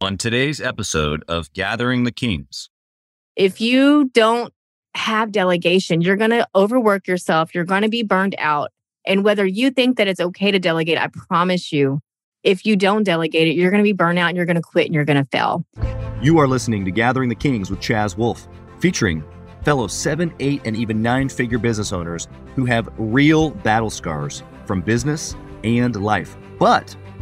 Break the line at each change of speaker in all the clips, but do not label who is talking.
on today's episode of Gathering the Kings.
If you don't have delegation, you're going to overwork yourself. You're going to be burned out. And whether you think that it's okay to delegate, I promise you, if you don't delegate it, you're going to be burned out and you're going to quit and you're going to fail.
You are listening to Gathering the Kings with Chaz Wolfe, featuring fellow seven, eight, and even nine figure business owners who have real battle scars from business and life, but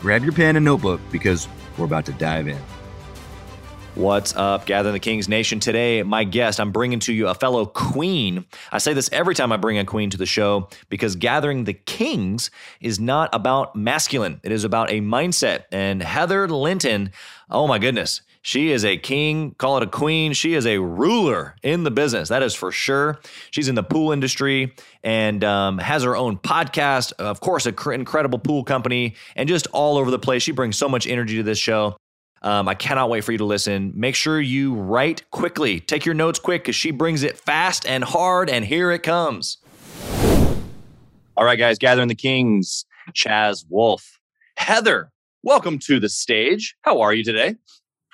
Grab your pen and notebook because we're about to dive in. What's up, Gathering the Kings Nation? Today, my guest, I'm bringing to you a fellow queen. I say this every time I bring a queen to the show because gathering the kings is not about masculine, it is about a mindset. And Heather Linton, oh my goodness, she is a king, call it a queen. She is a ruler in the business. That is for sure. She's in the pool industry and um, has her own podcast. Of course, an cr- incredible pool company and just all over the place. She brings so much energy to this show. Um, I cannot wait for you to listen. Make sure you write quickly. Take your notes quick because she brings it fast and hard, and here it comes. All right, guys, gathering the kings. Chaz Wolfe. Heather, welcome to the stage. How are you today?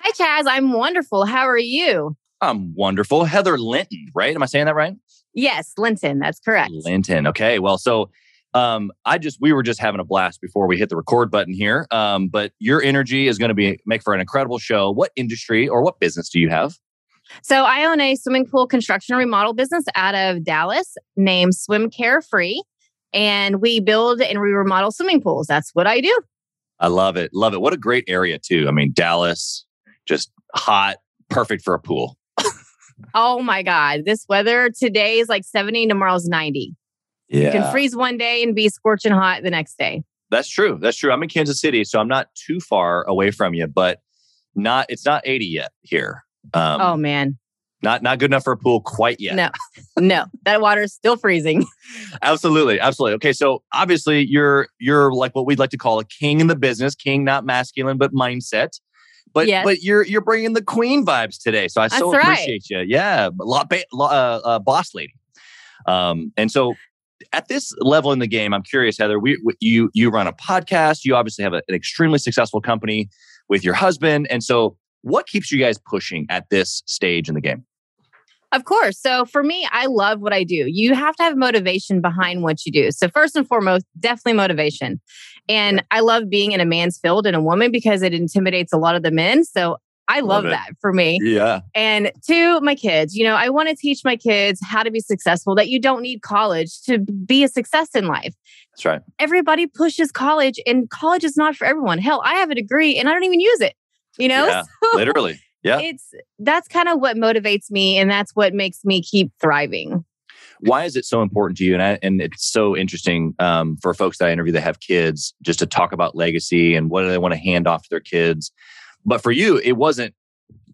Hi, Chaz. I'm wonderful. How are you?
I'm wonderful. Heather Linton, right? Am I saying that right?
Yes, Linton. That's correct.
Linton. Okay. Well, so um, I just we were just having a blast before we hit the record button here. Um, but your energy is going to be make for an incredible show. What industry or what business do you have?
So I own a swimming pool construction remodel business out of Dallas named Swim Carefree, and we build and we remodel swimming pools. That's what I do.
I love it. Love it. What a great area too. I mean, Dallas, just hot, perfect for a pool.
oh my God. This weather today is like 70, tomorrow's 90.
Yeah.
You can freeze one day and be scorching hot the next day.
That's true. That's true. I'm in Kansas City, so I'm not too far away from you, but not it's not 80 yet here.
Um, oh man.
Not not good enough for a pool quite yet.
No. No. that water is still freezing.
absolutely. Absolutely. Okay, so obviously you're you're like what we'd like to call a king in the business, king not masculine but mindset. But yes. but you're you're bringing the queen vibes today, so I
That's
so
right.
appreciate you. Yeah, lot, uh, uh, boss lady. Um, and so at this level in the game, I'm curious, Heather. We, you you run a podcast. You obviously have a, an extremely successful company with your husband, and so what keeps you guys pushing at this stage in the game?
Of course. So for me, I love what I do. You have to have motivation behind what you do. So first and foremost, definitely motivation. And I love being in a man's field and a woman because it intimidates a lot of the men. So I love, love that for me.
Yeah.
And to my kids, you know, I want to teach my kids how to be successful, that you don't need college to be a success in life.
That's right.
Everybody pushes college, and college is not for everyone. Hell, I have a degree and I don't even use it, you know?
Yeah, so literally. Yeah.
It's that's kind of what motivates me and that's what makes me keep thriving.
Why is it so important to you? And I, and it's so interesting um, for folks that I interview that have kids, just to talk about legacy and what do they want to hand off to their kids. But for you, it wasn't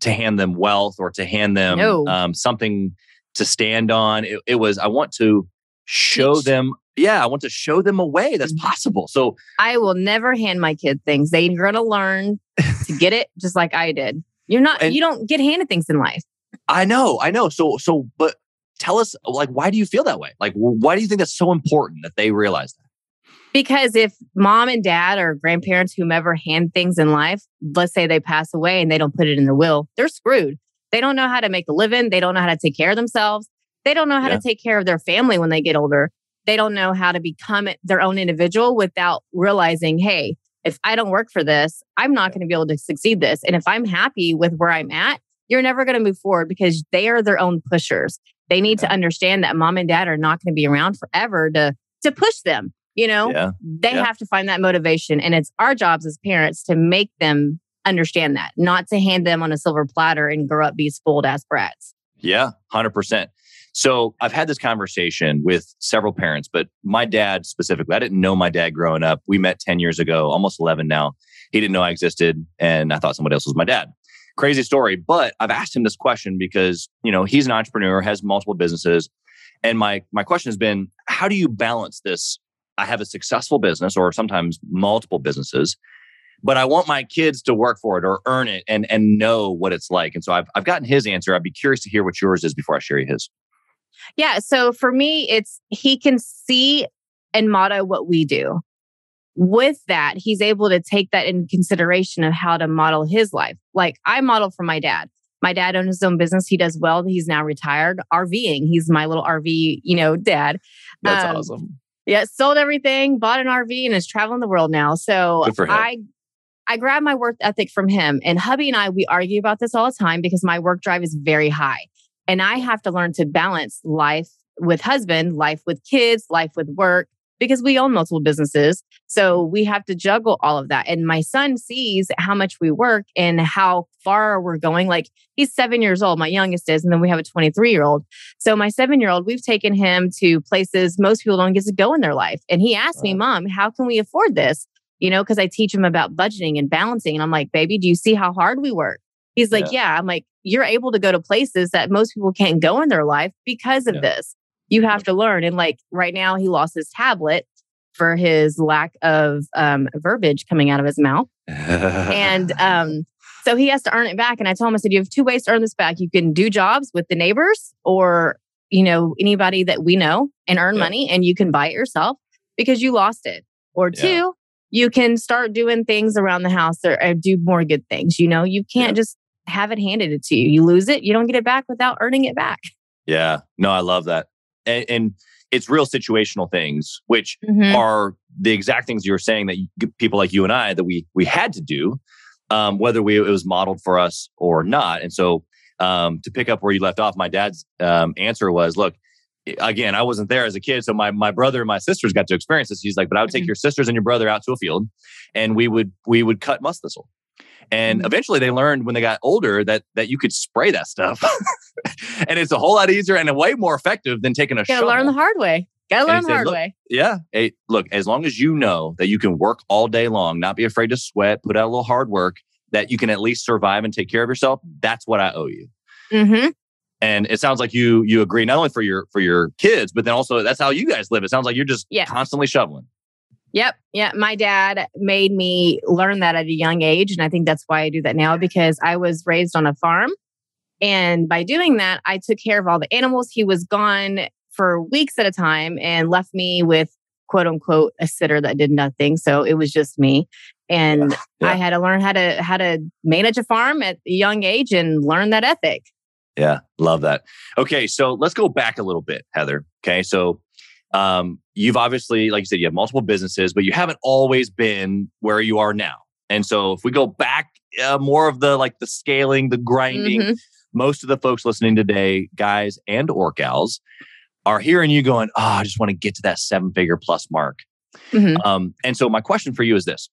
to hand them wealth or to hand them
no.
um, something to stand on. It, it, was, I want to show Teach. them. Yeah, I want to show them a way that's mm-hmm. possible. So
I will never hand my kid things. They're going to learn to get it just like I did. You're not, and, you don't get handed things in life.
I know, I know. So, so, but tell us, like, why do you feel that way? Like, why do you think that's so important that they realize that?
Because if mom and dad or grandparents, whomever hand things in life, let's say they pass away and they don't put it in their will, they're screwed. They don't know how to make a living. They don't know how to take care of themselves. They don't know how yeah. to take care of their family when they get older. They don't know how to become their own individual without realizing, hey, if I don't work for this, I'm not going to be able to succeed this. And if I'm happy with where I'm at, you're never going to move forward because they are their own pushers. They need yeah. to understand that mom and dad are not going to be around forever to to push them. You know,
yeah.
they yeah. have to find that motivation. And it's our jobs as parents to make them understand that, not to hand them on a silver platter and grow up be spoiled ass brats.
Yeah, 100%. So I've had this conversation with several parents, but my dad specifically, I didn't know my dad growing up. We met 10 years ago, almost 11 now. he didn't know I existed, and I thought somebody else was my dad. Crazy story, but I've asked him this question because you know he's an entrepreneur, has multiple businesses, and my my question has been, how do you balance this? I have a successful business, or sometimes multiple businesses, but I want my kids to work for it or earn it and and know what it's like. And so I've I've gotten his answer. I'd be curious to hear what yours is before I share his.
Yeah. So for me, it's he can see and motto what we do. With that, he's able to take that in consideration of how to model his life. Like I model for my dad. My dad owns his own business. He does well. He's now retired, RVing. He's my little RV, you know, dad.
That's um, awesome.
Yeah, sold everything, bought an RV, and is traveling the world now. So I I grab my work ethic from him. And hubby and I, we argue about this all the time because my work drive is very high. And I have to learn to balance life with husband, life with kids, life with work, because we own multiple businesses. So mm-hmm. we have to juggle all of that. And my son sees how much we work and how far we're going. Like he's seven years old, my youngest is, and then we have a 23 year old. So my seven year old, we've taken him to places most people don't get to go in their life. And he asked me, Mom, how can we afford this? You know, because I teach him about budgeting and balancing. And I'm like, baby, do you see how hard we work? He's like, yeah. yeah. I'm like, you're able to go to places that most people can't go in their life because of yeah. this. You have to learn. And like right now, he lost his tablet for his lack of um, verbiage coming out of his mouth. and um, so he has to earn it back. And I told him, I said, you have two ways to earn this back. You can do jobs with the neighbors or, you know, anybody that we know and earn yeah. money and you can buy it yourself because you lost it. Or two, yeah. you can start doing things around the house or, or, do more good things. You know, you can't yeah. just have it handed it to you. You lose it, you don't get it back without earning it back.
Yeah. No, I love that and, and it's real situational things, which mm-hmm. are the exact things you were saying that you, people like you and I that we we had to do, um, whether we it was modeled for us or not. And so, um, to pick up where you left off, my dad's um, answer was, "Look, again, I wasn't there as a kid, so my my brother and my sisters got to experience this. He's like, but I would take mm-hmm. your sisters and your brother out to a field, and we would we would cut musk thistle. And mm-hmm. eventually they learned when they got older that that you could spray that stuff. and it's a whole lot easier and way more effective than taking a
Gotta learn the hard way. Gotta learn the hard way.
Yeah. Hey, look, as long as you know that you can work all day long, not be afraid to sweat, put out a little hard work, that you can at least survive and take care of yourself, that's what I owe you.
Mm-hmm.
And it sounds like you you agree not only for your for your kids, but then also that's how you guys live. It sounds like you're just yeah. constantly shoveling.
Yep. Yeah. My dad made me learn that at a young age. And I think that's why I do that now because I was raised on a farm. And by doing that, I took care of all the animals. He was gone for weeks at a time and left me with quote unquote a sitter that did nothing. So it was just me. And yeah. I had to learn how to how to manage a farm at a young age and learn that ethic.
Yeah, love that. Okay, so let's go back a little bit, Heather. Okay, so um, you've obviously, like you said, you have multiple businesses, but you haven't always been where you are now. And so if we go back uh, more of the like the scaling, the grinding, mm-hmm. most of the folks listening today, guys and or gals, are hearing you going, oh, I just want to get to that seven figure plus mark. Mm-hmm. Um, and so my question for you is this: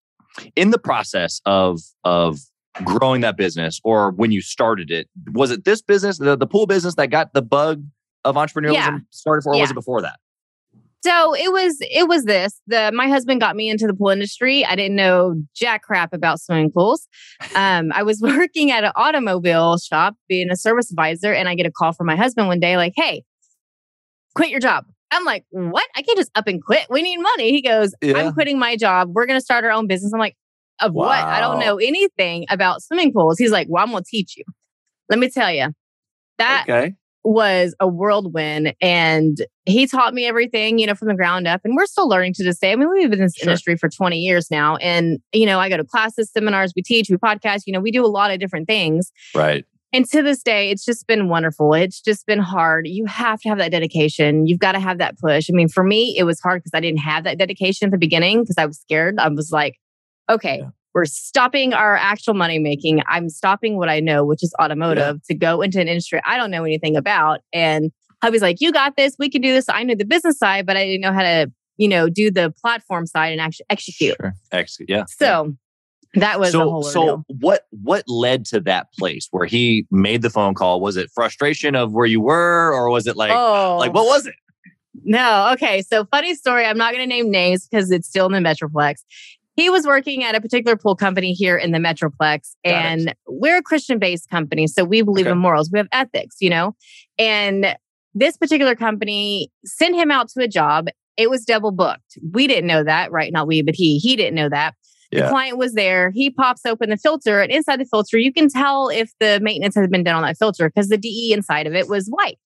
in the process of of growing that business, or when you started it, was it this business, the, the pool business, that got the bug of entrepreneurialism yeah. started for, or yeah. was it before that?
So it was it was this. The my husband got me into the pool industry. I didn't know jack crap about swimming pools. Um, I was working at an automobile shop, being a service advisor, and I get a call from my husband one day, like, "Hey, quit your job." I'm like, "What? I can't just up and quit. We need money." He goes, yeah. "I'm quitting my job. We're going to start our own business." I'm like, "Of wow. what? I don't know anything about swimming pools." He's like, "Well, I'm going to teach you." Let me tell you, that okay was a whirlwind and he taught me everything, you know, from the ground up. And we're still learning to this day. I mean, we've been in this sure. industry for 20 years now. And, you know, I go to classes, seminars, we teach, we podcast, you know, we do a lot of different things.
Right.
And to this day, it's just been wonderful. It's just been hard. You have to have that dedication. You've got to have that push. I mean, for me, it was hard because I didn't have that dedication at the beginning because I was scared. I was like, okay, yeah we're stopping our actual money making. I'm stopping what I know, which is automotive, yeah. to go into an industry I don't know anything about. And hubby's like, you got this. We can do this. I knew the business side, but I didn't know how to, you know, do the platform side and actually execute. Sure.
Execute. Yeah.
So yeah. that was
so. so what what led to that place where he made the phone call? Was it frustration of where you were, or was it like oh. like what was it?
No. Okay. So funny story. I'm not going to name names because it's still in the Metroplex he was working at a particular pool company here in the Metroplex,
Got
and we're a Christian based company. So we believe
Okay.
in morals, we have ethics, you know? And this particular company sent him out to a job. It was double booked. We didn't know that, right? Not we, but he. He didn't know that. The
Yeah.
client was there. He pops open the filter, and inside the filter, you can tell if the maintenance has been done on that filter because the DE inside of it was white.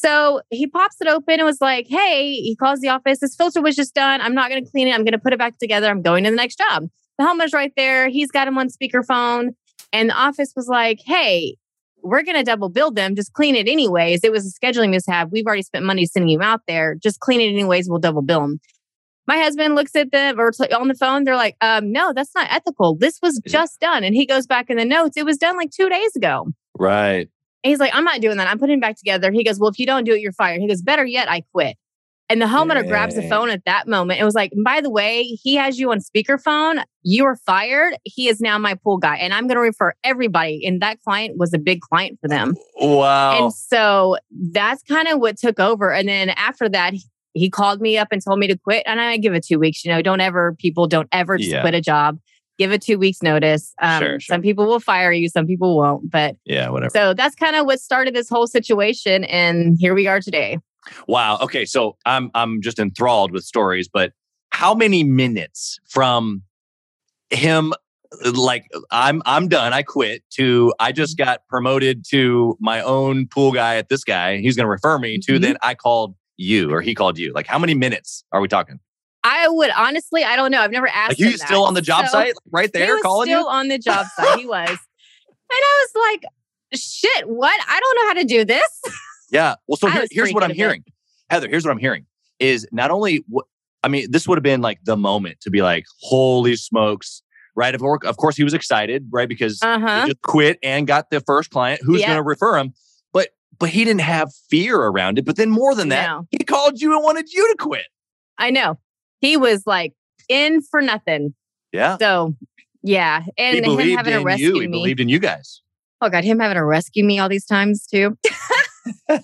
So he pops it open and was like, Hey, he calls the office. This filter was just done. I'm not going to clean it. I'm going to put it back together. I'm going to the next job. The homeowner's right there. He's got him on speakerphone. And the office was like, Hey, we're going to double build them. Just clean it anyways. It was a scheduling mishap. We've already spent money sending you out there. Just clean it anyways. We'll double bill them. My husband looks at them or t- on the phone. They're like, um, no, that's not ethical. This was just done. And he goes back in the notes. It was done like two days ago.
Right.
And he's like, I'm not doing that. I'm putting it back together. He goes, Well, if you don't do it, you're fired. He goes, Better yet, I quit. And the homeowner grabs the phone at that moment. It was like, by the way, he has you on speakerphone. You are fired. He is now my pool guy. And I'm going to refer everybody. And that client was a big client for them.
Wow.
And so that's kind of what took over. And then after that, he- called me up and told me to quit. And I give it two weeks. You know, don't ever, people don't ever just
Yeah.
quit a job. Give a two weeks notice. Um,
Sure, sure.
Some people will fire you, some people won't. But
yeah, whatever.
so that's kind of what started this whole situation. And here we are today.
Wow. Okay. So I'm I'm just enthralled with stories, but how many minutes from him like I'm I'm done, I quit to I just
Mm-hmm.
got promoted to my own pool guy at this guy. He's gonna refer me to
Mhm.
then I called you or he called you. Like how many minutes are we talking?
I would honestly, I don't know. I've never asked.
Like you still on the job
So,
site right
he
there
was
calling
still
you?
on the job site. He was. And I was like, shit, what? I don't know how to do this.
Yeah. Well, so here- here's what I'm hearing. Heather, here's what I'm hearing is not only what I mean, this would have been like the moment to be like, holy smokes, right? Of, course- of course, he was excited, right? Because
Uh huh.
he just quit and got the first client who's
Yeah.
going to refer him. But but he didn't have fear around it. But then more than that,
No.
he called you and wanted you to quit.
I know. He was like in for nothing.
Yeah.
So yeah. And
he
him having to rescue
you. He
me.
believed in you guys.
Oh God, him having to rescue me all these times too. he had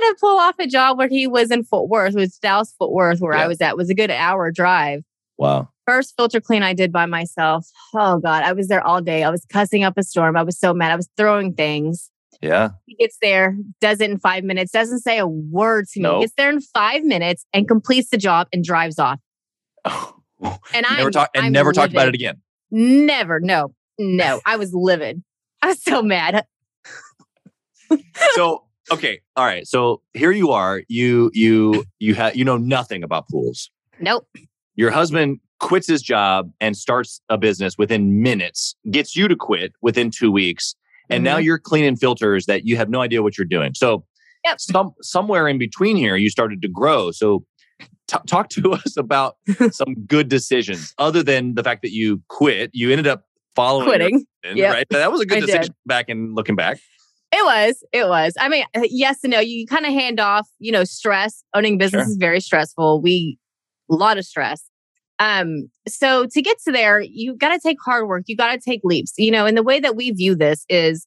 to pull off a job where he was in Fort Worth, it was Dallas Fort Worth, where
Yeah.
I was at. It was a good hour drive.
Wow.
First filter clean I did by myself. Oh God, I was there all day. I was cussing up a storm. I was so mad. I was throwing things.
Yeah.
He gets there, does it in five minutes, doesn't say a word to me.
Nope.
Gets there in five minutes and completes the job and drives off. And I
never talk and
I'm
never talked about it again.
Never. No, no. I was livid. I was so mad.
so okay, all right. So here you are. You you you have you know nothing about pools.
Nope.
Your husband quits his job and starts a business within minutes, gets you to quit within two weeks, and now
Mhm.
you're cleaning filters that you have no idea what you're doing. So
Yep.
some somewhere in between here, you started to grow. So t- talk to us about some good decisions other than the fact that you quit. You ended up following
Quitting. Yep.
right? That was a good
I did.
decision back and looking back.
It was. It was. I mean, uh, yes and no. You kind of hand off, you know, stress. Owning business
Sure.
is very stressful. We, a lot of stress. Um, so to get to there, you got to take hard work. You got to take leaps, you know, and the way that we view this is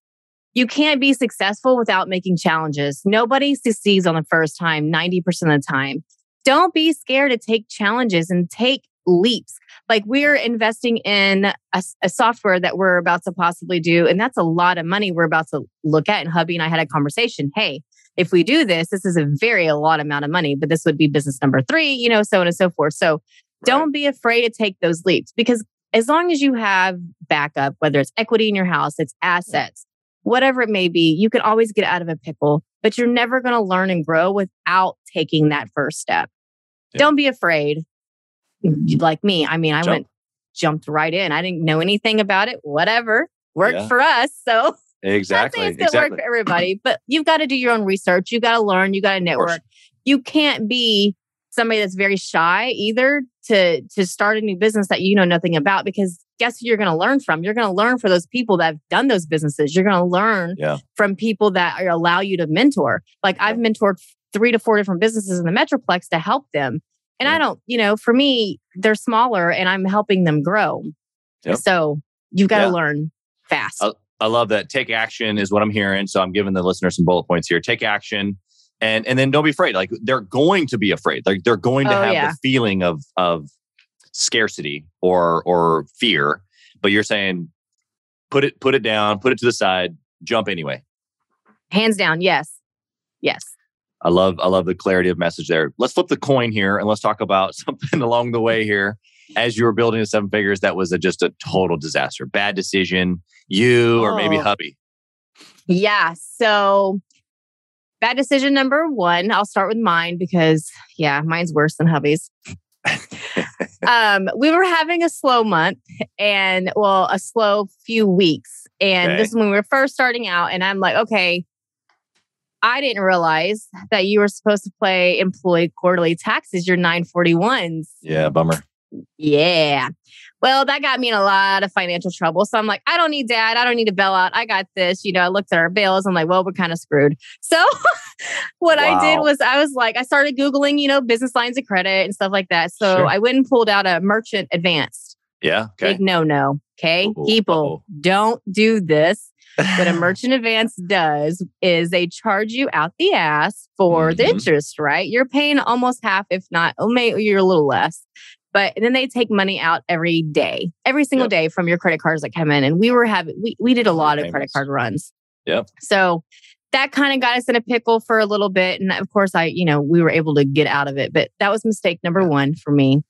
you can't be successful without making challenges. Nobody succeeds on the first time, 90% of the time. Don't be scared to take challenges and take leaps. Like we're investing in a software that we're about to possibly do, and that's a lot of money we're about to look at. And hubby and I had a conversation. Hey, if we do this, this is a very a lot amount of money, but this would be business number three, you know, so on and so forth. So don't be afraid to take those leaps because as long as you have backup, whether it's equity in your house, it's assets, whatever it may be, you can always get out of a pickle, but you're never going to learn and grow without taking that first step.
Yeah.
Don't be afraid. Like me, I mean, I
Jump.
went, jumped right in. I didn't know anything about it, whatever. Worked
Yeah.
for us. So
Exactly.
it's going to work for everybody, but you've got to do your own research. You got to learn. You got to network. You can't be somebody that's very shy either to to start a new business that you know nothing about because guess who you're going to learn from? You're going to learn from those people that have done those businesses. You're going to learn
Yeah.
from people that are, allow you to mentor. Like I've mentored three to four different businesses in the Metroplex to help them. And
Yeah.
I don't, you know, for me, they're smaller and I'm helping them grow.
Yep.
So you've got to
Yeah.
learn fast.
Uh, I love that. Take action is what I'm hearing. So I'm giving the listeners some bullet points here. Take action. And and then don't be afraid. Like they're going to be afraid. Like they're going to
Oh,
have
yeah.
the feeling of of scarcity or or fear, but you're saying put it put it down, put it to the side, jump anyway.
Hands down, yes. Yes.
I love I love the clarity of message there. Let's flip the coin here and let's talk about something along the way here. As you were building the seven figures, that was a, just a total disaster. Bad decision. You or maybe
Oh.
hubby.
Yeah. So bad decision number one. I'll start with mine because yeah, mine's worse than hubby's. um, we were having a slow month and well, a slow few weeks. And
Okay.
this is when we were first starting out. And I'm like, okay, I didn't realize that you were supposed to play employee quarterly taxes, your 941s.
Yeah, bummer.
Yeah. Well, that got me in a lot of financial trouble. So I'm like, I don't need dad. I don't need to bail out. I got this. You know, I looked at our bills. I'm like, well, we're kind of screwed. So what I did was I was like, I started Googling, you know, business lines of credit and stuff like that. So
Sure.
I went and pulled out a merchant advanced.
Yeah. Okay.
Big no no. Okay.
Uh-oh,
People don't do this. What a merchant advance does is they charge you out the ass for the
Mhm.
interest, right? You're paying almost half, if not, oh, maybe you're a little less. But then they take money out every day, every single
Yep.
day from your credit cards that come in. And we were having, we, we did a lot of credit card runs.
Yep.
So that kind of got us in a pickle for a little bit. And of course, I, you know, we were able to get out of it. But that was mistake number one for me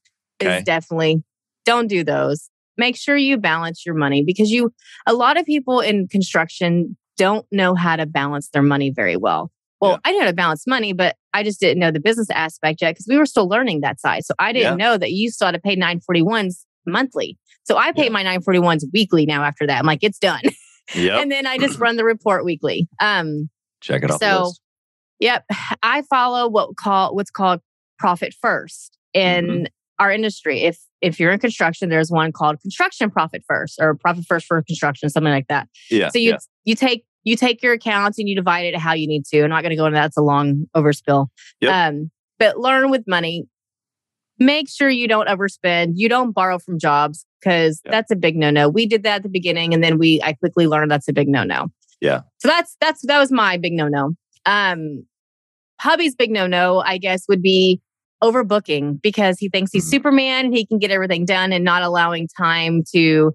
Okay.
is definitely don't do those. Make sure you balance your money because you, a lot of people in construction don't know how to balance their money very well. Well,
Yeah.
I knew how to balance money, but I just didn't know the business aspect yet because we were still learning that side. So I didn't know that you still had to pay 941s monthly. So I pay
Yeah.
my 941s weekly now after that. I'm like, it's done.
Yep.
and then I just run the report weekly. Um,
Check it off the
so-. Yep. I follow what call what's called profit first in
Mm-hmm.
our industry. If if you're in construction, there's one called construction profit first or profit first for construction, something like that.
Yeah.
So you
yeah.
you take you take your accounts and you divide it how you need to. I'm not going to go into that. It's a long overspill.
Yep.
Um, but learn with money. Make sure you don't overspend. You don't borrow from jobs because
Yep.
that's a big no no. We did that at the beginning, and then we I quickly learned that's a big no no.
Yeah.
So that's that's that was my big no no. Um, hubby's big no no, I guess, would be overbooking because he thinks he's
Mhm.
Superman and he can get everything done and not allowing time to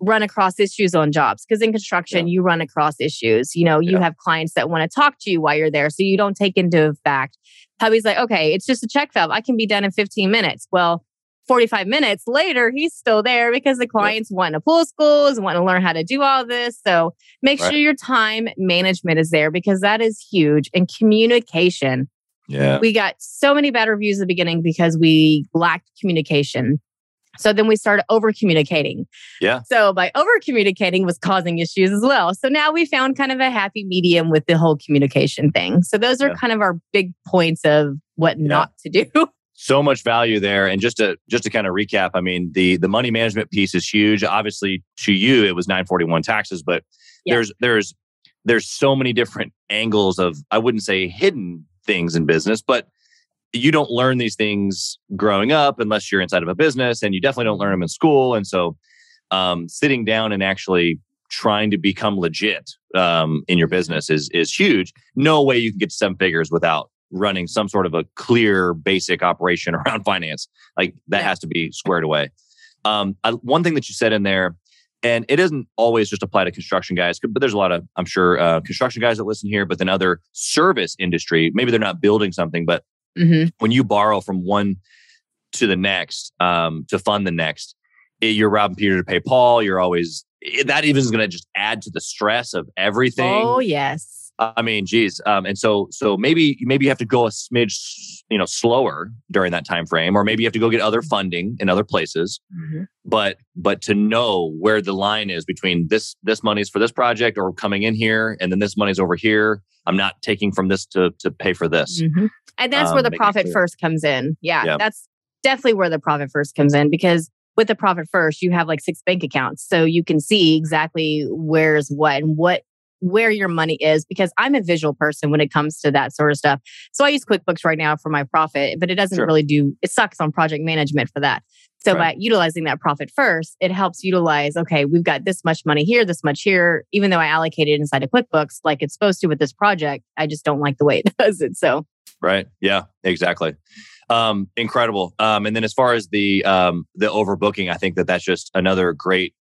run across issues on jobs. Because in construction, you run across issues. You know, you
Yeah.
have clients that want to talk to you while you're there. So you don't take into fact. Hubby's like, okay, it's just a check valve. I can be done in 15 minutes. Well, 45 minutes later, he's still there because the client's want to pull schools, want to learn how to do all this. So make
Right.
sure your time management is there because that is huge. And communication.
Yeah.
We got so many bad reviews at the beginning because we lacked communication. So then we started over communicating.
Yeah.
So by over communicating was causing issues as well. So now we found kind of a happy medium with the whole communication thing. So those are
Yeah.
kind of our big points of what
Yeah.
not to do.
so much value there and just to just to kind of recap i mean the the money management piece is huge obviously to you it was 941 taxes but
Yeah.
there's there's there's so many different angles of i wouldn't say hidden things in business but you don't learn these things growing up unless you're inside of a business and you definitely don't learn them in school. And so um, sitting down and actually trying to become legit um, in your business is is huge. No way you can get to seven figures without running some sort of a clear basic operation around finance. Like that
Yeah.
has to be squared away. Um, I, one thing that you said in there and it doesn't always just apply to construction guys but there's a lot of i'm sure uh, construction guys that listen here but then other service industry maybe they're not building something but
hmm
when you borrow from one to the next um, to fund the next, it, you're robbing Peter to pay Paul. You're always it- that even is going to just add to the stress of everything.
Oh, yes.
I mean, geez, um, and so so maybe maybe you have to go a smidge, you know, slower during that time frame, or maybe you have to go get other funding in other places.
Mhm.
But but to know where the line is between this this money is for this project or coming in here, and then this money's over here. I'm not taking from this to to pay for this.
Mhm. And that's
Um,
where the profit first comes in. Yeah,
Yep.
that's definitely where the profit first comes in because with the profit first, you have like six bank accounts. So you can see exactly where's what and what where your money is because I'm a visual person when it comes to that sort of stuff. So I use QuickBooks right now for my profit, but it doesn't
Sure.
really do it sucks on project management for that. So
Right.
by utilizing that profit first, it helps utilize, okay, we've got this much money here, this much here, even though I allocated inside of QuickBooks like it's supposed to with this project, I just don't like the way it does it. So
Right. Yeah, exactly. Um, incredible. Um, and then as far as the um, the overbooking, I think that that's just another great.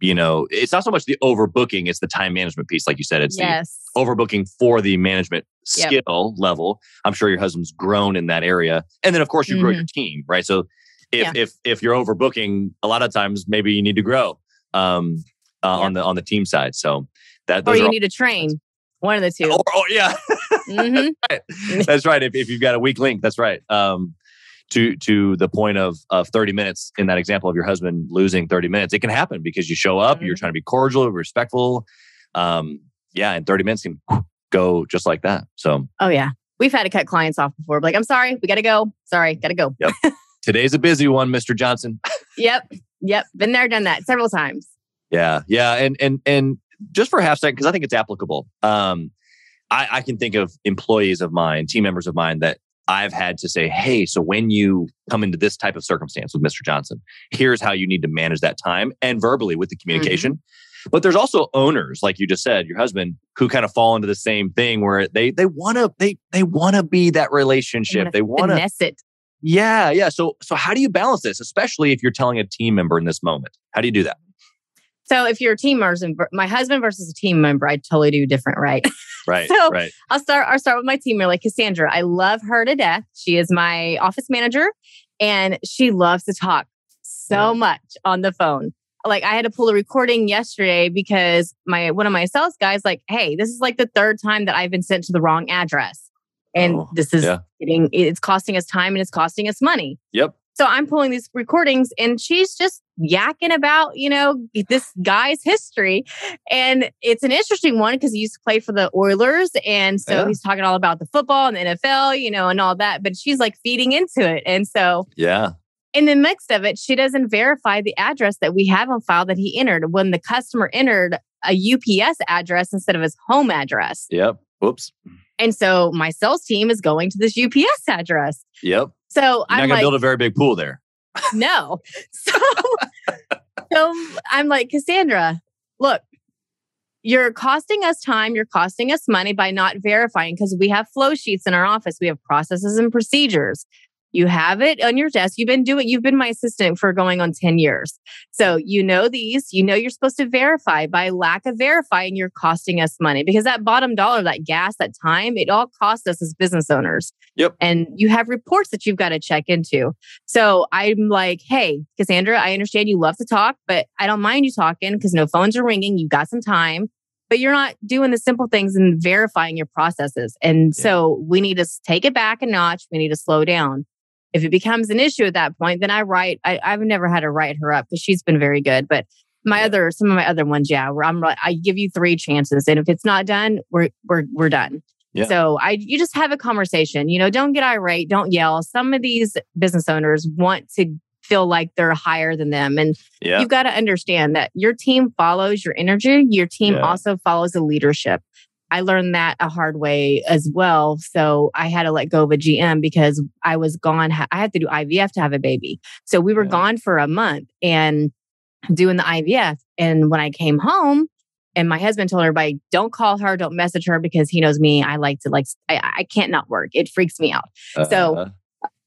You know, it's not so much the overbooking; it's the time management piece. Like you said, it's
yes.
the overbooking for the management
Yep.
skill level. I'm sure your husband's grown in that area, and then of course you grow your team, right? So if
Mm-hmm. Yeah.
if if you're overbooking, a lot of times maybe you need to grow um, uh, on the on the team side. So that
Or you need to train. One of the two.
or, or- yeah,
Mhm.
that's right. If, if you've got a weak link, that's right. Um, to to the point of of 30 minutes in that example of your husband losing 30 minutes, it can happen because you show up, you're
Mhm.
trying to be cordial, respectful. Um, yeah, and 30 minutes can go just like that. So
Oh yeah. We've had to cut clients off before. Like, I'm sorry, we gotta go. Sorry, gotta go. Yep.
today's a busy one, Mr. Johnson.
Yep. Yep. Been there, done that several times.
Yeah, yeah, and and and just for a half second, because I think it's applicable. Um, I, I can think of employees of mine, team members of mine that I've had to say, hey, so when you come into this type of circumstance with Mr. Johnson, here's how you need to manage that time and verbally with the mm-hmm. communication. But there's also owners, like you just said, your husband, who kind of fall into the same thing where they they want to they they want to be that relationship. They want to
finesse it.
Yeah, yeah. So so how do you balance this, especially if you're telling a team member in this moment? How do you do that?
So if you're a team member, my husband versus a team member, I totally do different, right?
Right,
So-
right.
I'll start. I'll start with my team member, like Cassandra. I love her to death. She is my office manager, and she loves to talk so mm-hmm. much on the phone. Like I had to pull a recording yesterday because my one of my sales guys like, hey, this is like the third time that I've been sent to the wrong address, and
Oh,
this is
yeah.
getting it's costing us time and it's costing us money.
Yep.
So I'm pulling these recordings and she's just yakking about, you know, this guy's history. And it's an interesting one because he used to play for the Oilers. And so
Yeah.
he's talking all about the football and the NFL, you know, and all that. But she's like feeding into it. And so
Yeah.
in the midst of it, she doesn't verify the address that we have on file that he entered when the customer entered a UPS address instead of his home address.
Yep. Whoops.
And so my sales team is going to this UPS address.
Yep.
So
You're
I'm not
gonna
like,
build a very big pool there.
no. So, so I'm like, Cassandra, look, you're costing us time, you're costing us money by not verifying because we have flow sheets in our office, we have processes and procedures. You have it on your desk. You've been doing, you've been my assistant for going on 10 years. So you know these, you know you're supposed to verify. By lack of verifying, you're costing us money because that bottom dollar, that gas, that time, it all costs us as business owners.
Yep.
And you have reports that you've got to check into. So I'm like, hey, Cassandra, I understand you love to talk, but I don't mind you talking because no phones are ringing. You've got some time, but you're not doing the simple things and verifying your processes. And
Yeah.
so we need to take it back a notch. We need to slow down. If it becomes an issue at that point, then I write. I, I've never had to write her up because she's been very good. But my
Yeah.
other, some of my other ones, yeah, where I'm like, I give you three chances, and if it's not done, we're we're we're done.
Yeah.
So I, you just have a conversation. You know, don't get irate, don't yell. Some of these business owners want to feel like they're higher than them, and
Yeah.
you've got to understand that your team follows your energy. Your team also follows the leadership. I learned that a hard way as well. So I had to let go of a GM because I was gone. I had to do IVF to have a baby. So we were
Yeah.
gone for a month and doing the IVF. And when I came home, and my husband told everybody, don't call her, don't message her because he knows me. I like to like, I, I can't not work. It freaks me out. so-
Uh,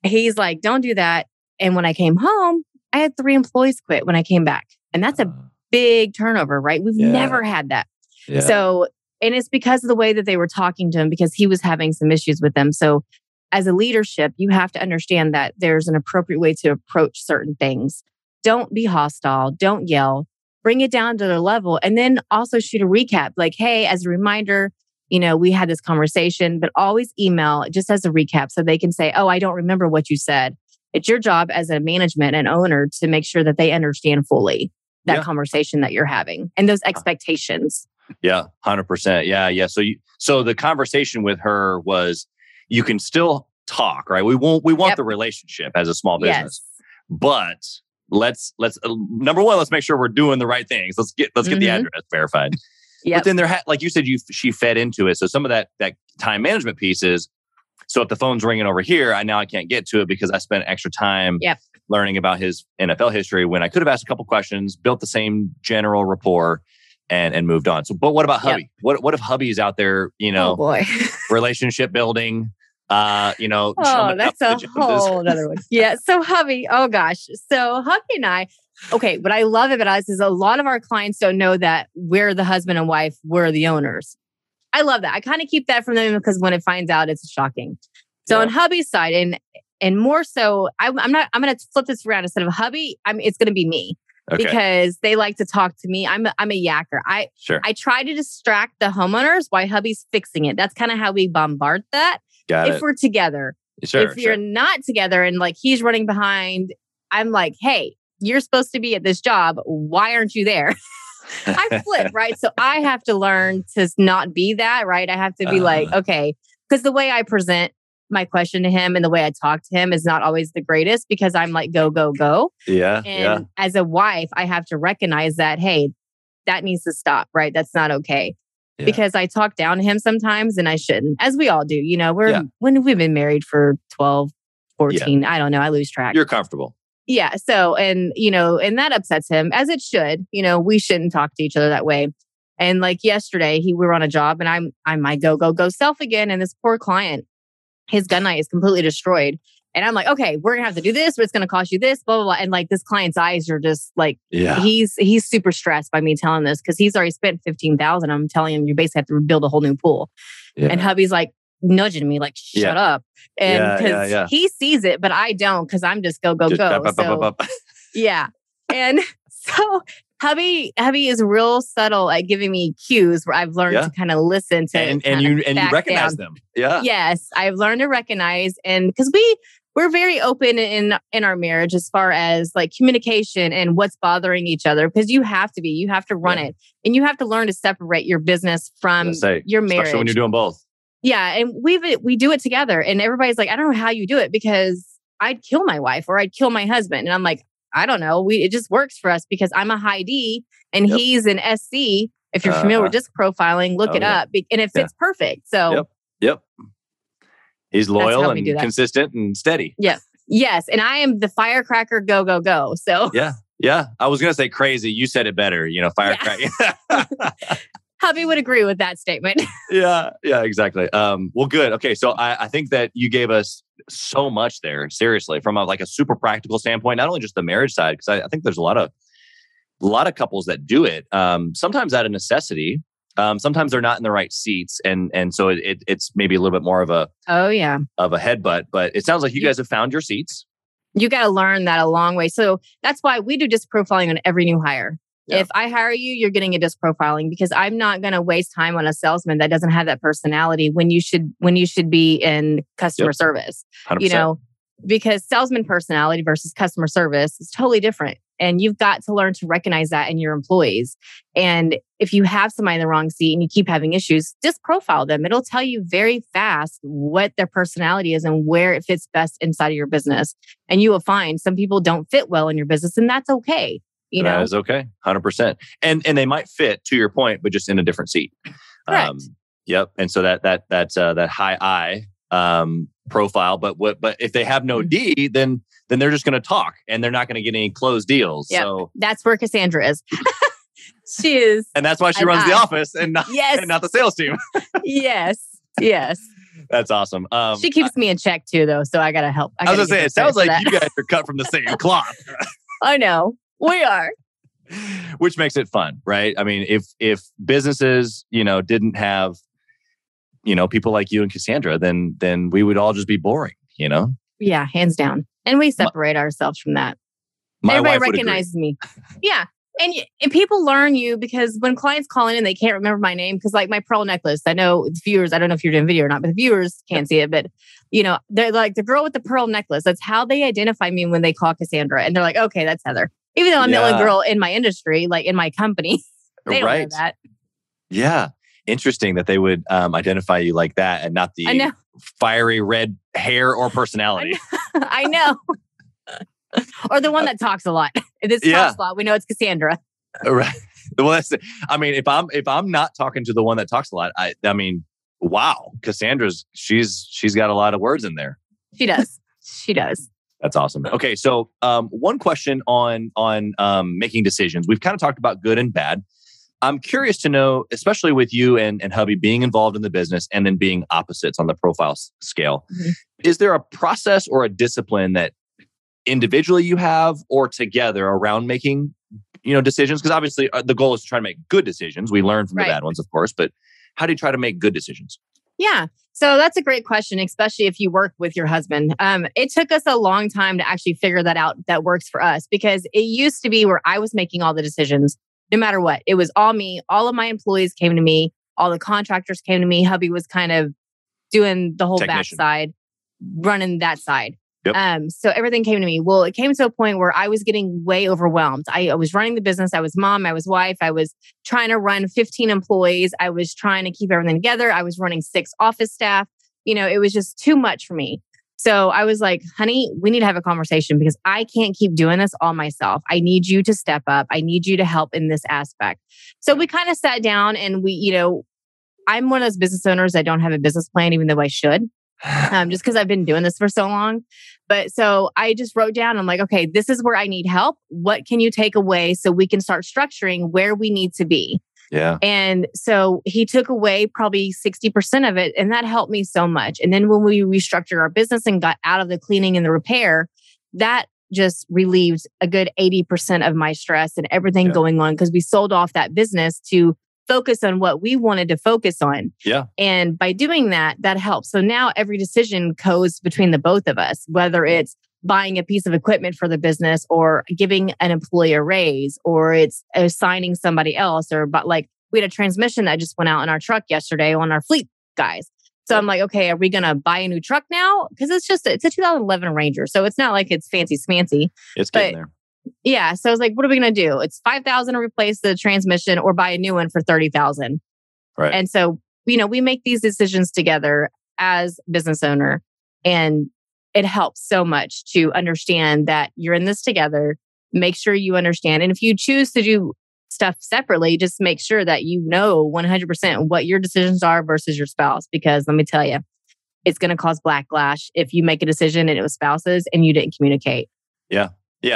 He's like, don't do that. And when I came home, I had three employees quit when I came back. And that's a
uh,
big turnover, right? We've
Yeah.
never had that.
yeah.
So, and it's because of the way that they were talking to him because he was having some issues with them. So, as a leadership, you have to understand that there's an appropriate way to approach certain things. Don't be hostile, don't yell, bring it down to their level, and then also shoot a recap like, hey, as a reminder, you know, we had this conversation, but always email just as a recap so they can say, oh, I don't remember what you said. It's your job as a management and owner to make sure that they understand fully that
Yeah.
conversation that you're having and those expectations.
Yeah, hundred percent. Yeah, yeah. So you, so the conversation with her was, you can still talk, right? We won't. We want
Yep.
the relationship as a small business,
Yes.
but let's let's uh, number one, let's make sure we're doing the right things. Let's get let's get the
Mhm.
address verified.
Yep.
But then there, ha- like you said, you she fed into it. So some of that that time management piece is. So if the phone's ringing over here, I now I can't get to it because I spent extra time
Yep. learning
about his NFL history when I could have asked a couple questions, built the same general rapport, and and moved on. So, but what about
Yep.
hubby? What what if hubby's out there, you know,
oh boy.
relationship building, Uh, you know,
Oh, that's a whole another one. Yeah. So hubby, oh gosh. So hubby and I, okay, what I love about us is a lot of our clients don't know that we're the husband and wife, we're the owners. I love that. I kind of keep that from them because when it finds out, it's shocking. So
Yeah.
on hubby's side, and and more so, I'm, I'm not. I'm going to flip this around instead of hubby. I'm. It's going to be me
Okay,
because they like to talk to me. I'm. A, I'm a yacker. I
sure.
I try to distract the homeowners while hubby's fixing it. That's kind of how we bombard that.
Got
if
it.
we're together,
Sure,
if you're
sure.
not together and like he's running behind, I'm like, hey, you're supposed to be at this job. Why aren't you there? I flip, right? So I have to learn to not be that, right? I have to be like,
Uh.
okay, because the way I present my question to him and the way I talk to him is not always the greatest because I'm like, go, go, go.
yeah,
And
yeah,
as a wife, I have to recognize that, hey, that needs to stop, right? That's not okay.
Yeah.
Because I talk down to him sometimes and I shouldn't, as we all do. You know, we're
Yeah.
when we've been married for 12, 14, I don't know, I lose track.
You're comfortable.
yeah. So, and, you know, and that upsets him as it should. You know, we shouldn't talk to each other that way. And like yesterday, he we were on a job and I'm I'm my go, go, go self again. And this poor client, his gunite is completely destroyed. And I'm like, okay, we're gonna have to do this, but it's gonna cost you this, blah, blah, blah. And like this client's eyes are just like
Yeah,
he's he's super stressed by me telling this because he's already spent fifteen thousand. I'm telling him you basically have to rebuild a whole new pool.
yeah.
And hubby's like nudging me, like, shut
Yeah.
up. And because
yeah,
he sees it, but I don't because I'm just go, go,
Just
go. So, yeah. And so hubby, hubby is real subtle at giving me cues where I've learned
Yeah.
to kind of listen to
and and you and you recognize
down.
them. Yeah,
Yes, I've learned to recognize and because we we're very open in in our marriage as far as like communication and what's bothering each other because you have to be you have to run
Yeah.
it and you have to learn to separate your business from
say,
your marriage
especially when you're doing both.
yeah and we've we do it together and everybody's like i don't know how you do it because i'd kill my wife or i'd kill my husband and i'm like i don't know we it just works for us because i'm a high d and
Yep.
he's an sc if you're familiar with
Uh-huh.
disc profiling look
Oh,
it
yeah.
up and it
Yeah.
fits perfect so
Yep. Yep. He's loyal and consistent and steady.
yes and i am the firecracker go go go so
Yeah. Yeah. I was gonna say crazy. You said it better. You know, firecracker.
hubby would agree with that statement
yeah. Yeah. Exactly. Um, well, good. Okay. So I, I think that you gave us so much there. Seriously, from a, like a super practical standpoint, not only just the marriage side, because I, I think there's a lot of a lot of couples that do it. Um, sometimes out of necessity. Um, sometimes they're not in the right seats, and and so it, it, it's maybe a little bit more of a
oh yeah
of a headbutt. But it sounds like you guys have found your seats.
you got to learn that a long way. So that's why we do disc profiling on every new hire.
Yeah.
If I hire you, you're getting a disc profiling because I'm not going to waste time on a salesman that doesn't have that personality when you should when you should be in customer
Yep.
service.
100%.
You know, because salesman personality versus customer service is totally different. And you've got to learn to recognize that in your employees. And if you have somebody in the wrong seat and you keep having issues, just profile them. It'll tell you very fast what their personality is and where it fits best inside of your business. And you will find some people don't fit well in your business, and that's okay. You
that
know,
is okay, hundred percent. And and they might fit to your point, but just in a different seat.
Correct.
yep. And so that that that uh, that high I um, profile, but what but if they have no
Mhm.
D, then then they're just going to talk and they're not going to get any closed deals.
Yep.
So
that's where Cassandra is. she is.
and that's why she runs the office and not
Yes.
and not the sales team.
yes. Yes.
that's awesome. Um,
she keeps me in check too, though. So I got to help.
I, was
gotta
gonna say it sounds like you guys are cut from the same cloth.
I know. We are.
which makes it fun, right? I mean, if if businesses, you know, didn't have, you know, people like you and Cassandra, then then we would all just be boring, you know.
Yeah, hands down. And we separate ourselves from that.
My
Everybody
wife would agree.
recognizes me. Yeah. And, and people learn you because when clients call in and they can't remember my name, because like my pearl necklace, I know viewers, I don't know if you're doing video or not, but the viewers can't see it. But, you know, they're like the girl with the pearl necklace. That's how they identify me when they call Cassandra. And they're like, okay, that's Heather. Even though I'm the
Yeah.
only girl in my industry, like in my company, they don't
right?
know that.
Yeah, interesting that they would um, identify you like that and not the fiery red hair or personality.
I know. or the one that talks a lot. If it's
Yeah.
talks a lot, we know it's Cassandra.
right. Well, that's. I mean, if I'm if I'm not talking to the one that talks a lot, I I mean, wow, Cassandra's she's she's got a lot of words in there.
She does. she does.
That's awesome. Okay, so um, one question on on um, making decisions. We've kind of talked about good and bad. I'm curious to know, especially with you and, and hubby being involved in the business and then being opposites on the profile s- scale,
Mhm.
is there a process or a discipline that individually you have or together around making you know decisions? Because obviously uh, the goal is to try to make good decisions. We learn from
Right.
the bad ones, of course, but how do you try to make good decisions?
Yeah. So that's a great question, especially if you work with your husband. Um, it took us a long time to actually figure that out that works for us because it used to be where I was making all the decisions, no matter what. It was all me. All of my employees came to me, all the contractors came to me. Hubby was kind of doing the whole
Technician.
backside, running that side.
Yep.
Um, so everything came to me. Well, it came to a point where I was getting way overwhelmed. I, I was running the business. I was mom. I was wife. I was trying to run 15 employees. I was trying to keep everything together. I was running six office staff. You know, it was just too much for me. So I was like, honey, we need to have a conversation because I can't keep doing this all myself. I need you to step up. I need you to help in this aspect. So we kind of sat down and we, you know, I'm one of those business owners that don't have a business plan, even though I should um, just because I've been doing this for so long. But so I just wrote down, I'm like, okay, this is where I need help. What can you take away so we can start structuring where we need to be?
Yeah.
And so he took away probably 60% of it, and that helped me so much. And then when we restructured our business and got out of the cleaning and the repair, that just relieved a good 80% of my stress and everything
Yeah.
going on because we sold off that business to focus on what we wanted to focus on.
Yeah.
And by doing that, that helps. So now every decision goes between the both of us, whether it's buying a piece of equipment for the business or giving an employee a raise or it's assigning somebody else or but like we had a transmission that just went out in our truck yesterday on our fleet guys. So I'm like, okay, are we going to buy a new truck now? Because it's just, it's a 2011 Ranger. So it's not like it's fancy smancy.
It's getting there.
Yeah. So I was like, what are we going to do? It's 5,000 to replace the transmission or buy a new one for 30,000.
Right.
And so, you know, we make these decisions together as business owner and it helps so much to understand that you're in this together. Make sure you understand. And if you choose to do stuff separately, just make sure that you know 100% what your decisions are versus your spouse. Because let me tell you, it's going to cause backlash if you make a decision and it was spouses and you didn't communicate.
Yeah,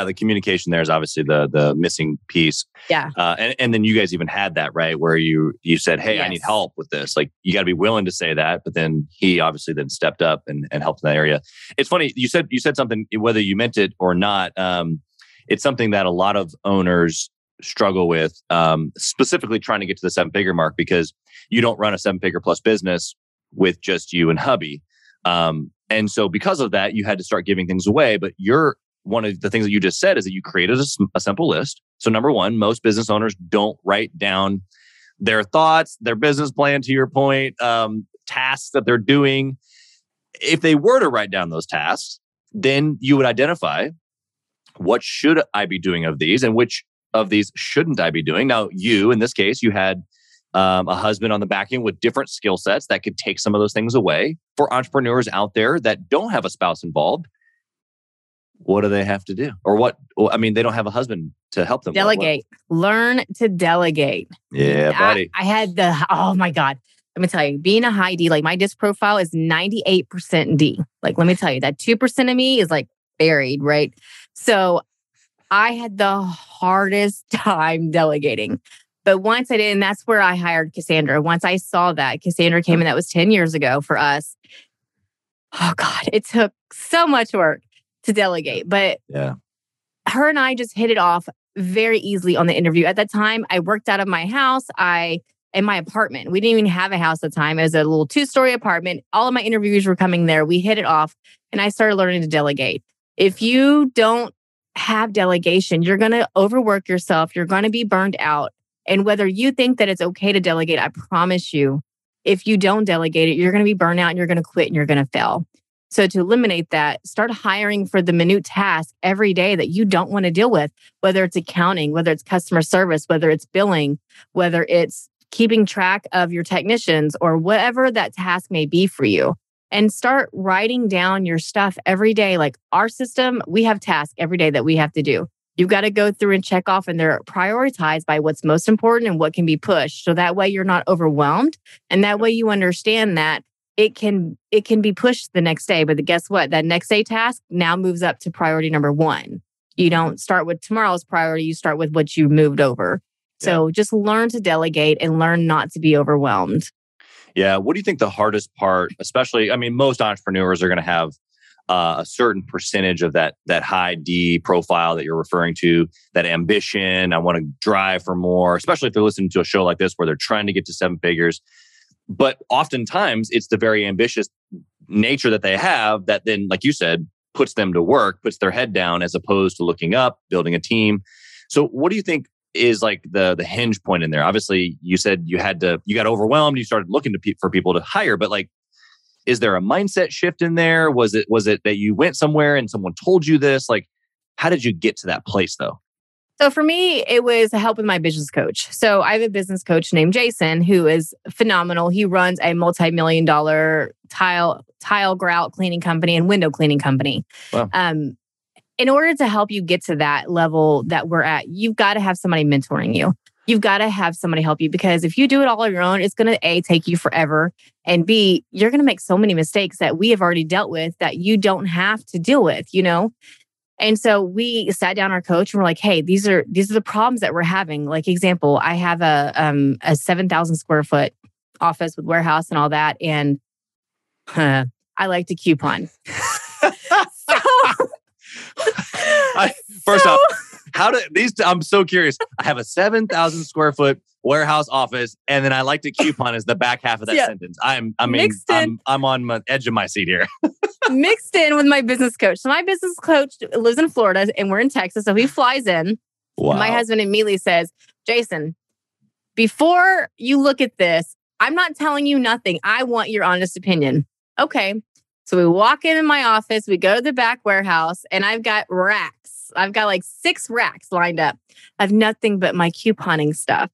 the communication there is obviously the the missing piece.
Yeah.
Uh, and and then you guys even had that right where you you said, "Hey, I need help with this." Like you got to be willing to say that, but then he obviously then stepped up and and helped in that area. It's funny you said you said something whether you meant it or not. Um, it's something that a lot of owners struggle with, um, specifically trying to get to the seven figure mark because you don't run a seven figure plus business with just you and hubby. Um, and so because of that, you had to start giving things away. But you're one of the things that you just said is that you created a simple list. So number one, most business owners don't write down their thoughts, their business plan. To your point, um, tasks that they're doing. If they were to write down those tasks, then you would identify what should I be doing of these and which of these shouldn't I be doing. Now, you in this case, you had um, a husband on the back end with different skill sets that could take some of those things away. For entrepreneurs out there that don't have a spouse involved, what do they have to do? Or what? well, I mean, they don't have a husband to help them. What-
Delegate. Learn to delegate.
Yeah,
I-
buddy.
I, had the, oh my God. Let me tell you, being a high D, like my disc profile is 98% D. Like, let me tell you, that 2% of me is like buried, right? So I had the hardest time delegating. But once I did, and that's where I hired Cassandra. Once I saw that, Cassandra came in, that was 10 years ago for us. Oh God, it took so much work to delegate. But
yeah.
her and I just hit it off very easily on the interview. At that time, I worked out of my house. I in my apartment. We didn't even have a house at the time. It was a little two-story apartment. All of my interviews were coming there. We hit it off and I started learning to delegate. If you don't have delegation, you're going to overwork yourself. You're going to be burned out. And whether you think that it's okay to delegate, I promise you, if you don't delegate it, you're going to be burned out and you're going to quit and you're going to fail. So to eliminate that, start hiring for the minute task every day that you don't want to deal with, whether it's accounting, whether it's customer service, whether it's billing, whether it's keeping track of your technicians or whatever that task may be for you. And start writing down your stuff every day. Like our system, we have tasks every day that we have to do. You've got to go through and check off, and they're prioritized by what's most important and what can be pushed. So that way you're not overwhelmed. And that way you understand that it can it can be pushed the next day but guess what that next day task now moves up to priority number one you don't start with tomorrow's priority you start with what you moved over So just learn to delegate and learn not to be overwhelmed.
Yeah. What do you think the hardest part, especially, I mean, most entrepreneurs are going to have uh, a certain percentage of that that high D profile that you're referring to, that ambition. I want to drive for more, especially if they're listening to a show like this where they're trying to get to seven figures. But oftentimes, it's the very ambitious nature that they have that then, like you said, puts them to work, puts their head down as opposed to looking up, building a team. So, what do you think is like the the hinge point in there? Obviously, you said you had to, you got overwhelmed, you started looking to pe- for people to hire, but like is there a mindset shift in there was it was it that you went somewhere and someone told you this like how did you get to that place though
so for me it was help with my business coach so i have a business coach named jason who is phenomenal he runs a multi-million dollar tile tile grout cleaning company and window cleaning company wow. um, in order to help you get to that level that we're at you've got to have somebody mentoring you you've got to have somebody help you because if you do it all on your own, it's going to A, take you forever. And B, you're going to make so many mistakes that we have already dealt with that you don't have to deal with, you know? And so we sat down our coach and we're like, hey, these are these are the problems that we're having. Like example, I have a um a 7,000 square foot office with warehouse and all that. And uh, I like to coupon. so,
I, first so, off, how do these? I'm so curious. I have a seven thousand square foot warehouse office, and then I like to coupon as the back half of that yeah. sentence. I'm, I mean, I'm, I'm on the edge of my seat here.
mixed in with my business coach. So my business coach lives in Florida, and we're in Texas. So he flies in. Wow. My husband immediately says, "Jason, before you look at this, I'm not telling you nothing. I want your honest opinion." Okay. So we walk in my office, we go to the back warehouse, and I've got racks I've got like six racks lined up of nothing but my couponing stuff.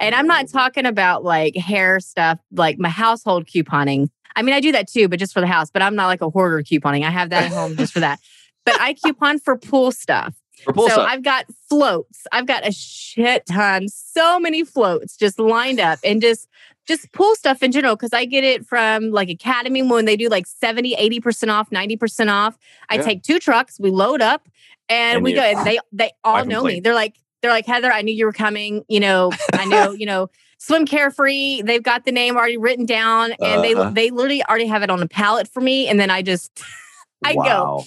And I'm not talking about like hair stuff, like my household couponing. I mean, I do that too, but just for the house. But I'm not like a hoarder couponing. I have that at home just for that. But I coupon for pool stuff. For pool so stuff. I've got floats. I've got a shit ton, so many floats just lined up and just just pool stuff in general because I get it from like Academy when they do like 70, 80% off, 90% off. I yeah. take two trucks, we load up and, and we go and they they all know me. They're like, they're like, Heather, I knew you were coming. You know, I know, you know, swim carefree. They've got the name already written down and uh, they they literally already have it on a pallet for me. And then I just I wow. go.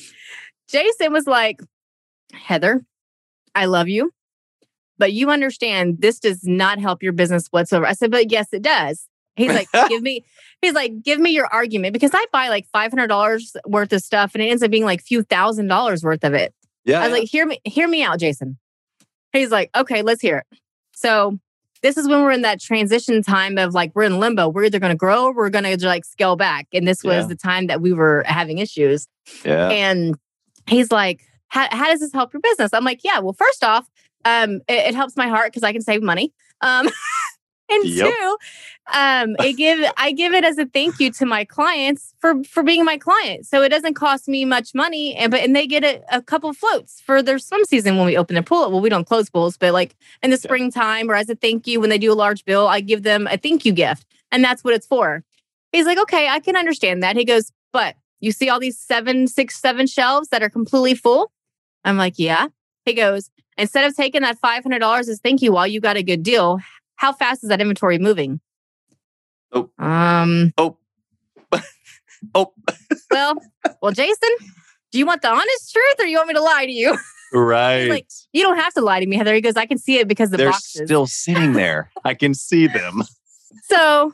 Jason was like, Heather, I love you but you understand this does not help your business whatsoever. I said, but yes, it does. He's like, give me, he's like, give me your argument because I buy like $500 worth of stuff and it ends up being like a few thousand dollars worth of it. Yeah. I was yeah. like, hear me, hear me out, Jason. He's like, okay, let's hear it. So this is when we're in that transition time of like, we're in limbo. We're either going to grow or we're going to like scale back. And this was yeah. the time that we were having issues. Yeah. And he's like, how, how does this help your business? I'm like, yeah, well, first off, um, it, it helps my heart because I can save money. Um, and yep. two, um, it give I give it as a thank you to my clients for for being my client. So it doesn't cost me much money, and but and they get a, a couple floats for their swim season when we open their pool. Well, we don't close pools, but like in the yeah. springtime or as a thank you when they do a large bill, I give them a thank you gift, and that's what it's for. He's like, okay, I can understand that. He goes, but you see all these seven, six, seven shelves that are completely full. I'm like, yeah. He goes, Instead of taking that $500 as thank you while you got a good deal, how fast is that inventory moving?
Oh. Um. Oh. oh.
well, well, Jason, do you want the honest truth or you want me to lie to you?
Right.
like, you don't have to lie to me, Heather. He goes, I can see it because the
They're
boxes.
still sitting there. I can see them.
So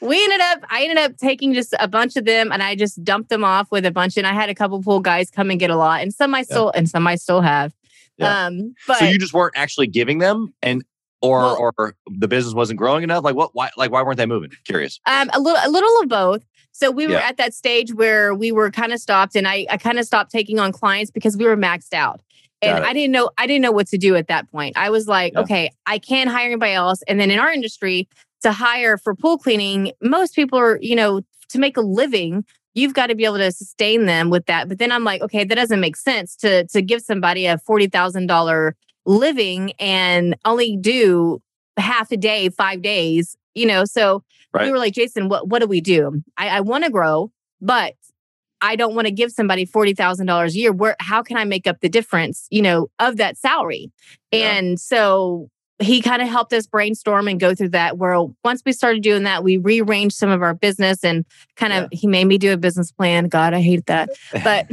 we ended up, I ended up taking just a bunch of them and I just dumped them off with a bunch. And I had a couple pool guys come and get a lot. And some I still, yeah. and some I still have.
Yeah. Um, but so you just weren't actually giving them, and or well, or the business wasn't growing enough. Like what? Why? Like why weren't they moving? Curious.
Um, a little, a little of both. So we were yeah. at that stage where we were kind of stopped, and I, I kind of stopped taking on clients because we were maxed out. And I didn't know I didn't know what to do at that point. I was like, yeah. okay, I can't hire anybody else. And then in our industry, to hire for pool cleaning, most people are, you know, to make a living, you've got to be able to sustain them with that. But then I'm like, okay, that doesn't make sense to to give somebody a forty thousand dollar living and only do half a day, five days. You know, so right. we were like, Jason, what what do we do? I, I want to grow, but I don't want to give somebody forty thousand dollars a year. Where how can I make up the difference? You know, of that salary? Yeah. And so he kind of helped us brainstorm and go through that. Where once we started doing that, we rearranged some of our business and kind of he made me do a business plan. God, I hate that. But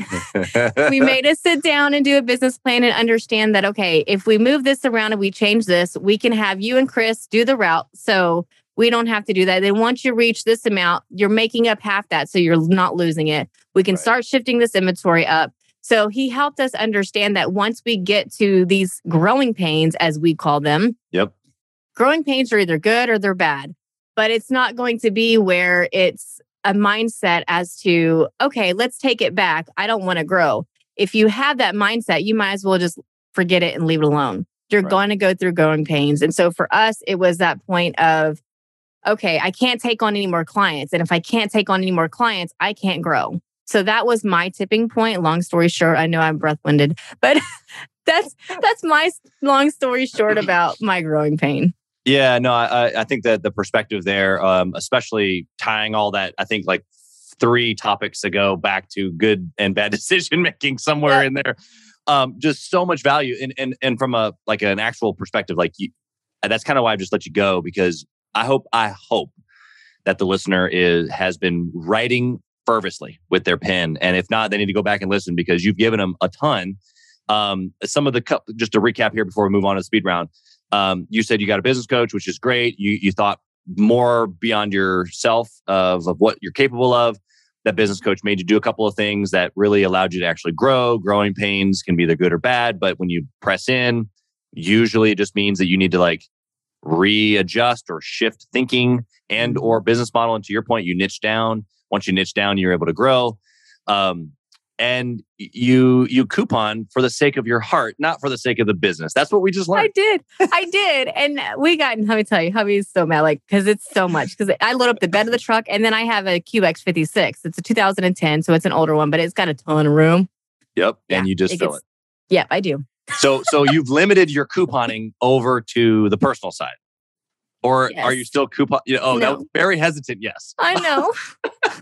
we made us sit down and do a business plan and understand that okay, if we move this around and we change this, we can have you and Chris do the route. So we don't have to do that. Then once you reach this amount, you're making up half that. So you're not losing it. We can
Right.
start shifting this inventory up. So he helped us understand that once we get to these growing pains, as we call them,
Yep.
growing pains are either good or they're bad, but it's not going to be where it's a mindset as to, okay, let's take it back. I don't want to grow. If you have that mindset, you might as well just forget it and leave it alone. You're
Right.
going to go through growing pains. And so for us, it was that point of, okay, I can't take on any more clients. And if I can't take on any more clients, I can't grow. So that was my tipping point. Long story short, I know I'm breath winded, but that's that's my long story short about my growing pain.
Yeah, no, I, I- I think that the perspective there, um, especially tying all that, I think like three topics ago back to good and bad decision making somewhere
Yeah.
in there, um, just so much value. And and and from a like an actual perspective, like you, that's kind of why I've just let you go because I hope I hope that the listener is has been writing fervently with their pen, and if not, they need to go back and listen because you've given them a ton. Um, some of the cou- just to recap here before we move on to the speed round. Um, you said you got a business coach, which is great. You you thought more beyond yourself of, of what you're capable of. That business coach made you do a couple of things that really allowed you to actually grow. Growing pains can be either good or bad, but when you press in, usually it just means that you need to like readjust or shift thinking and or business model. And to your point, you niche down. Once you niche down, you're able to grow. Um, and you you coupon for the sake of your heart, not for the sake of the business. That's what we just learned.
I did. I did. And we got, let me tell you, hubby is so mad, like, because it's so much. Because I load up the bed of the truck and then I have a QX56. It's a 2010, so it's an older one, but it's got a ton of room.
Yep.
Yeah,
and you just
it
fill
gets-
it.
Yep, I do.
So so you've limited your couponing over to the personal side. Or are you still coupon? You know, oh, that
No.
was very hesitant. Yes.
I know.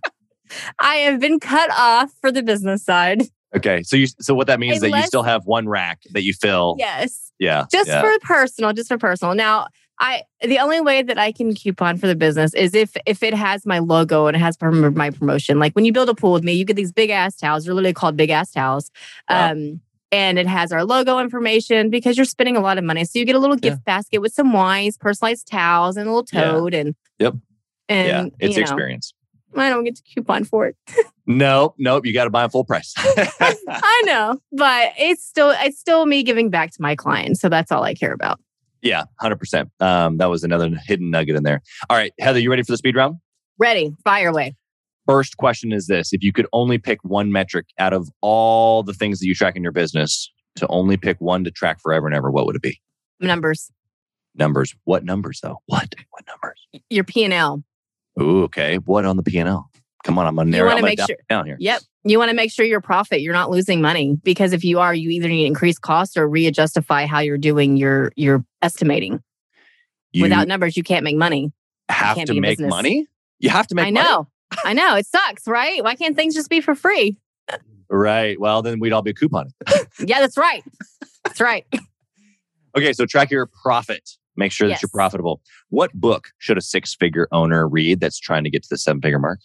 I have been cut off for the business side.
Okay. So you so what that means is that you still have one rack that you fill.
Yes.
Yeah.
Just
yeah.
for personal, just for personal. Now, I the only way that I can coupon for the business is if if it has my logo and it has my promotion. Like when you build a pool with me, you get these big ass towels. They're literally called big ass towels.
Wow.
Um, and it has our logo information because you're spending a lot of money. So you get a little
Yeah.
gift basket with some wines, personalized towels, and a little
Yeah.
toad. And
Yep.
And
yeah. It's
you know,
experience.
I don't get to coupon for it.
Nope. Nope. You got to buy them full price.
I know, but it's still it's still me giving back to my clients. So that's all I care about.
yeah. Hundred percent. Um, that was another hidden nugget in there. All right, Heather, you ready for the speed round?
Ready, fire away.
First question is this: If you could only pick one metric out of all the things that you track in your business, to only pick one to track forever and ever, what would it be?
Numbers,
Numbers. What numbers though? What? What numbers?
your P and L.
Ooh, okay. What on the P and L? Come on, I'm gonna
You
narrow it
make
down,
sure-
down here.
Yep. You want to make sure your profit, you're not losing money because if you are, you either need to increase costs or readjustify how you're doing your your estimating.
You
Without numbers, you can't make money.
have
can't
to make
business.
money. You have to make
I
money.
I know. It sucks, right? Why can't things just be for free?
Right. Well, then we'd all be couponing.
Yeah, that's right. That's right.
Okay, so track your profit. Make sure that you're profitable. What book should a six-figure owner read that's trying to get to the seven-figure mark?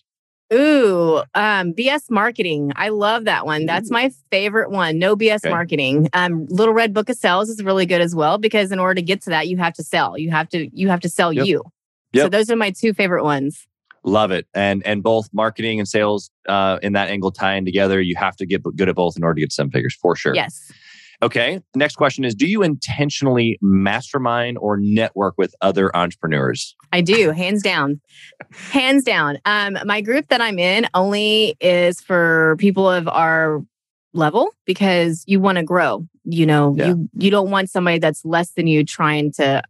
Ooh, um, BS marketing. I love that one. That's my favorite one. No BS
Okay.
marketing. Um, Little Red Book of Sales is really good as well because in order to get to that, you have to sell. You have to you have to sell
Yep.
you. So those are my two favorite ones.
Love it. And and both marketing and sales uh, in that angle tying together. You have to get good at both in order to get seven figures for sure.
Yes.
Okay. Next question is: Do you intentionally mastermind or network with other entrepreneurs?
I do, hands down. Hands down. Um, my group that I'm in only is for people of our level because you want to grow. You know,
Yeah.
you you don't want somebody that's less than you trying to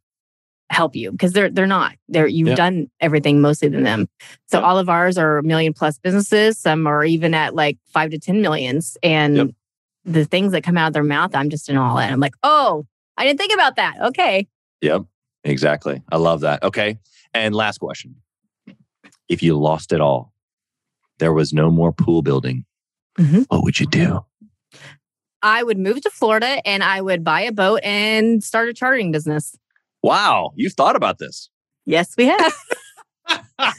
help you because they're they're not. They're you've
Yeah.
done everything mostly than them. So
Yeah.
all of ours are million plus businesses. Some are even at like five to ten millions. And
Yep.
the things that come out of their mouth, I'm just in all in. I'm like, oh, I didn't think about that. Okay.
Yep. Exactly. I love that. Okay. And last question: If you lost it all, there was no more pool building.
Mhm.
What would you do?
I would move to Florida and I would buy a boat and start a chartering business.
Wow, you've thought about this.
Yes, we have.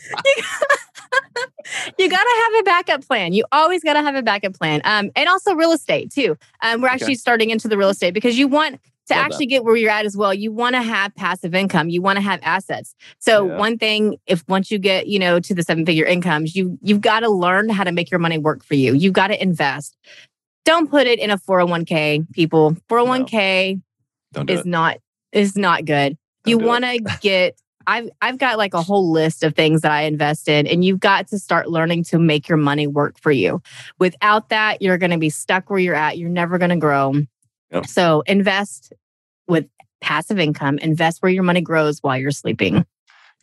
you got to have a backup plan. You always got to have a backup plan. Um, and also real estate too. Um, we're actually okay. starting into the real estate because you want to Love actually that. get where you're at as well. You want to have passive income. You want to have assets. So yeah. one thing, if once you get you know to the seven figure incomes, you you've got to learn how to make your money work for you. You've got to invest. Don't put it in a 401k, people. 401k no. is it. not is not good. Don't you want to get I've I've got like a whole list of things that I invest in and you've got to start learning to make your money work for you. Without that, you're going to be stuck where you're at. You're never going to grow. Yep. So invest with passive income, invest where your money grows while you're sleeping.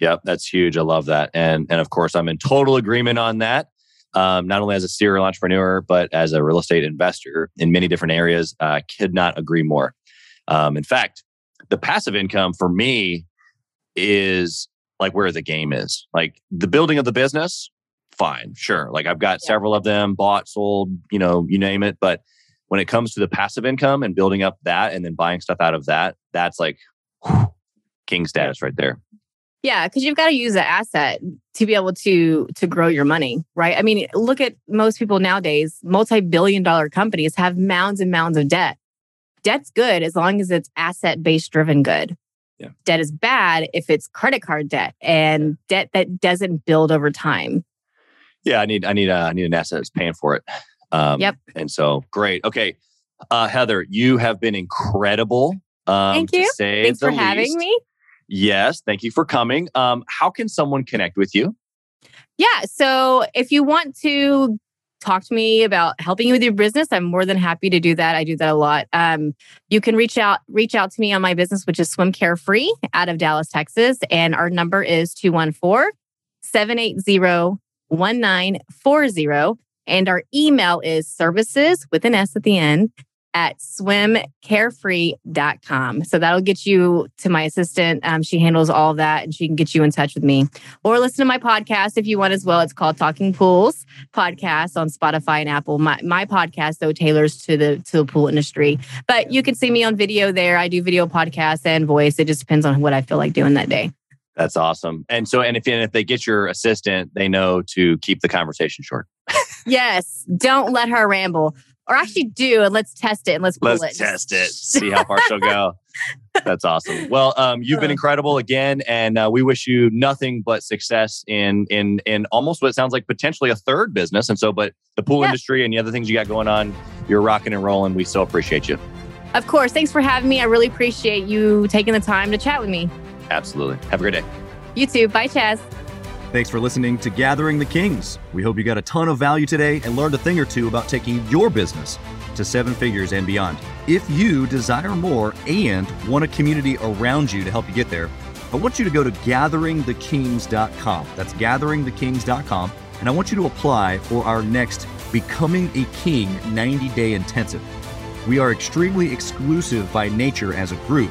Yep, that's huge. I love that. And and of course, I'm in total agreement on that. Um, not only as a serial entrepreneur, but as a real estate investor in many different areas. I could not agree more. Um, in fact, the passive income for me is like where the game is. Like the building of the business, fine, sure. Like I've got yeah. several of them bought, sold, you know, you name it. But when it comes to the passive income and building up that and then buying stuff out of that, that's like whew, king status right there.
Yeah, because you've got to use the asset to be able to to grow your money, right? I mean, look at most people nowadays. Multi-billion dollar companies have mounds and mounds of debt. Debt's good as long as it's asset based driven good. Yeah. Debt is bad if it's credit card debt and debt that doesn't build over time.
Yeah, I need I need a, I need an asset that's paying for it. Um,
yep.
And so great. Okay, uh, Heather, you have been incredible.
Um, thank you. Thanks for least. having me.
Yes, thank you for coming. Um, how can someone connect with you?
Yeah, so if you want to talk to me about helping you with your business, I'm more than happy to do that. I do that a lot. Um, you can reach out reach out to me on my business, which is Swim Carefree out of Dallas, Texas, and our number is 214 780 1940. And our email is services with an S at the end at swimcarefree.com. So that'll get you to my assistant. Um, she handles all that and she can get you in touch with me. Or listen to my podcast if you want as well. It's called Talking Pools Podcast on Spotify and Apple. My, my podcast, though, tailors to the to the pool industry. But you can see me on video there. I do video podcasts and voice. It just depends on what I feel like doing that day.
That's awesome. And so, and if, and if they get your assistant, they know to keep the conversation short.
yes. Don't let her ramble or actually do and let's test it and let's pull it.
let's
it.
test it. See how far she'll go. That's awesome. Well um, you've been incredible again and uh, we wish you nothing but success in in in almost what sounds like potentially a third business and so but the pool industry and the other things you got going on you're rocking and rolling. We so appreciate you.
Of course. Thanks for having me. I really appreciate you taking the time to chat with me.
Absolutely. Have a great day.
You too. Bye chaz
Thanks for listening to Gathering the Kings. We hope you got a ton of value today and learned a thing or two about taking your business to seven figures and beyond. If you desire more and want a community around you to help you get there, I want you to go to gatheringthekings.com. That's gatheringthekings.com. And I want you to apply for our next Becoming a King 90 day intensive. We are extremely exclusive by nature as a group